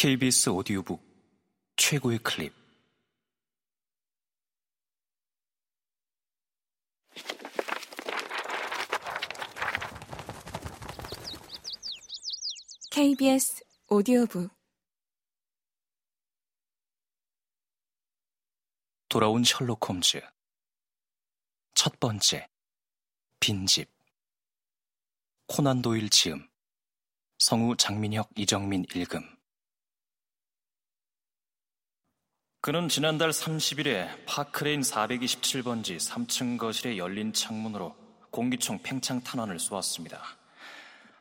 KBS 오디오북 최고의 클립. KBS 오디오북. 돌아온 셜록 홈즈. 첫 번째. 빈집. 코난 도일 지음. 성우 장민혁 이정민 읽음 그는 지난달 30일에 파크레인 427번지 3층 거실에 열린 창문으로 공기총 팽창 탄환을 쏘았습니다.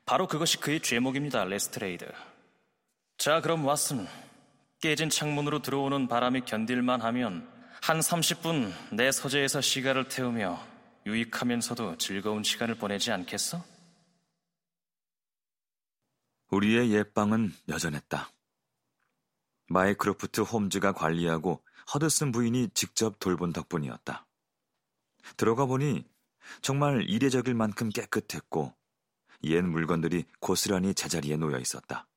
바로 그것이 그의 죄목입니다, 레스트레이드. 자, 그럼 왓슨. 깨진 창문으로 들어오는 바람이 견딜만 하면 한 30분 내 서재에서 시간을 태우며 유익하면서도 즐거운 시간을 보내지 않겠어? 우리의 옛방은 여전했다. 마이크로프트 홈즈가 관리하고 허드슨 부인이 직접 돌본 덕분이었다. 들어가 보니 정말 이례적일 만큼 깨끗했고 옛 물건들이 고스란히 제자리에 놓여 있었다.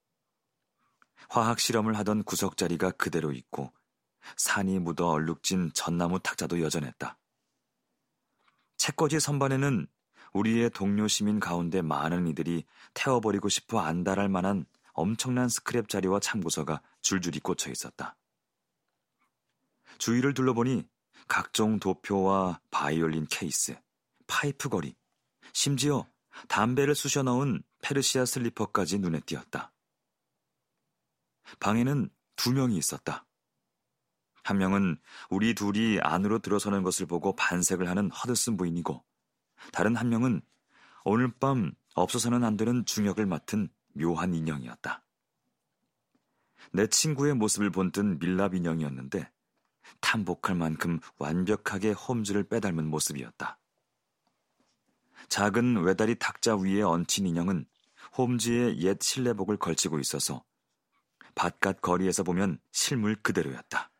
화학 실험을 하던 구석 자리가 그대로 있고 산이 묻어 얼룩진 전나무 탁자도 여전했다. 책꽂이 선반에는 우리의 동료 시민 가운데 많은 이들이 태워버리고 싶어 안달할 만한 엄청난 스크랩 자료와 참고서가 줄줄이 꽂혀 있었다. 주위를 둘러보니 각종 도표와 바이올린 케이스, 파이프 걸이, 심지어 담배를 쑤셔 넣은 페르시아 슬리퍼까지 눈에 띄었다. 방에는 두 명이 있었다. 한 명은 우리 둘이 안으로 들어서는 것을 보고 반색을 하는 허드슨 부인이고, 다른 한 명은 오늘 밤 없어서는 안 되는 중역을 맡은 묘한 인형이었다. 내 친구의 모습을 본뜬 밀랍 인형이었는데 탐복할 만큼 완벽하게 홈즈를 빼닮은 모습이었다. 작은 외다리 탁자 위에 얹힌 인형은 홈즈의 옛 실내복을 걸치고 있어서 바깥 거리에서 보면 실물 그대로였다.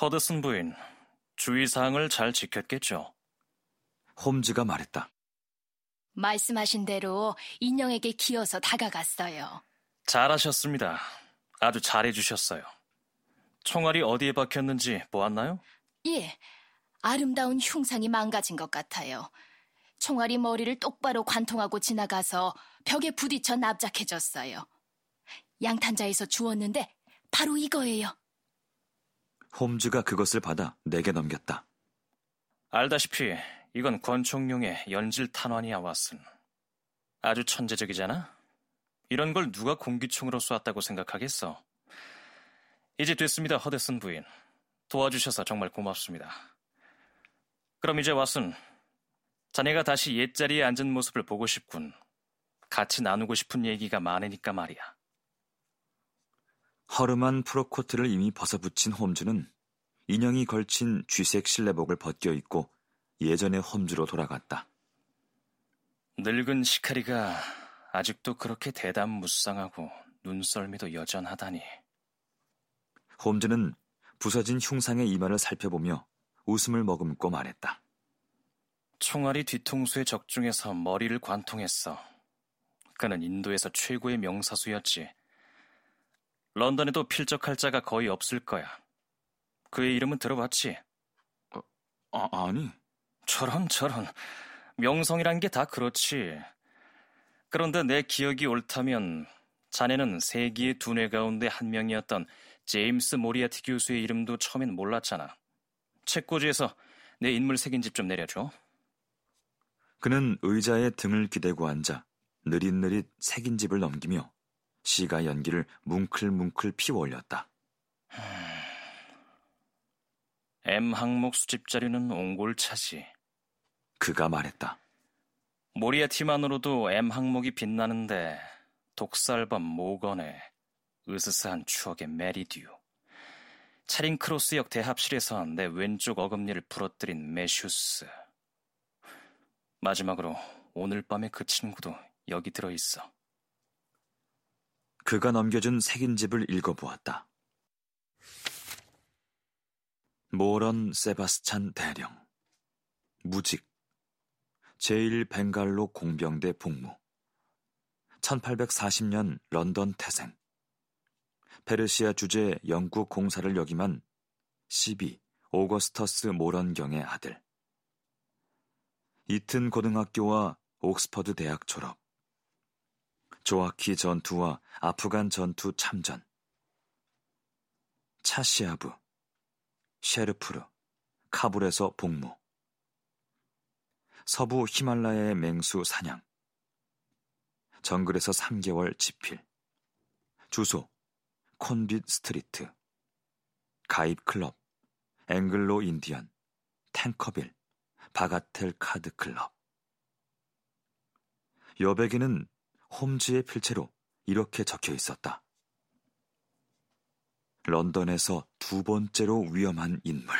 허드슨 부인, 주의사항을 잘 지켰겠죠? 홈즈가 말했다. 말씀하신 대로 인형에게 기어서 다가갔어요. 잘하셨습니다. 아주 잘해주셨어요. 총알이 어디에 박혔는지 보았나요? 예, 아름다운 흉상이 망가진 것 같아요. 총알이 머리를 똑바로 관통하고 지나가서 벽에 부딪혀 납작해졌어요. 양탄자에서 주웠는데 바로 이거예요. 홈즈가 그것을 받아 내게 넘겼다. 알다시피 이건 권총용의 연질 탄환이야, 왓슨. 아주 천재적이잖아? 이런 걸 누가 공기총으로 쏘았다고 생각하겠어? 이제 됐습니다, 허데슨 부인. 도와주셔서 정말 고맙습니다. 그럼 이제 왓슨, 자네가 다시 옛자리에 앉은 모습을 보고 싶군. 같이 나누고 싶은 얘기가 많으니까 말이야. 허름한 프로코트를 이미 벗어붙인 홈즈는 인형이 걸친 쥐색 실내복을 벗겨 입고 예전의 홈즈로 돌아갔다. 늙은 시카리가 아직도 그렇게 대담무쌍하고 눈썰미도 여전하다니. 홈즈는 부서진 흉상의 이마를 살펴보며 웃음을 머금고 말했다. 총알이 뒤통수에 적중해서 머리를 관통했어. 그는 인도에서 최고의 명사수였지. 런던에도 필적할 자가 거의 없을 거야. 그의 이름은 들어봤지? 어, 아, 아니. 저런 저런. 명성이란 게 다 그렇지. 그런데 내 기억이 옳다면 자네는 세기의 두뇌 가운데 한 명이었던 제임스 모리아티 교수의 이름도 처음엔 몰랐잖아. 책꽂이에서 내 인물 색인집 좀 내려줘. 그는 의자에 등을 기대고 앉아 느릿느릿 색인집을 넘기며 시가 연기를 뭉클뭉클 피워 올렸다. M 항목 수집 자료는 옹골차지. 그가 말했다. 모리아티만으로도 M 항목이 빛나는데 독살범 모건의 으스스한 추억의 메리듀. 채링 크로스역 대합실에서 내 왼쪽 어금니를 부러뜨린 매슈스. 마지막으로 오늘 밤의 그 친구도 여기 들어있어. 그가 넘겨준 색인집을 읽어보았다. 모런 세바스찬 대령 무직 제1 벵갈로 공병대 복무 1840년 런던 태생 페르시아 주재 영국 공사를 역임한 12 오거스터스 모런경의 아들. 이튼 고등학교와 옥스퍼드 대학 졸업. 조아키 전투와 아프간 전투 참전. 차시아브, 셰르푸르, 카불에서 복무. 서부 히말라야의 맹수 사냥. 정글에서 3개월 집필. 주소 콘딧 스트리트. 가입 클럽. 앵글로 인디언. 탱커빌. 바가텔 카드 클럽. 여백에는 홈즈의 필체로 이렇게 적혀 있었다. 런던에서 두 번째로 위험한 인물.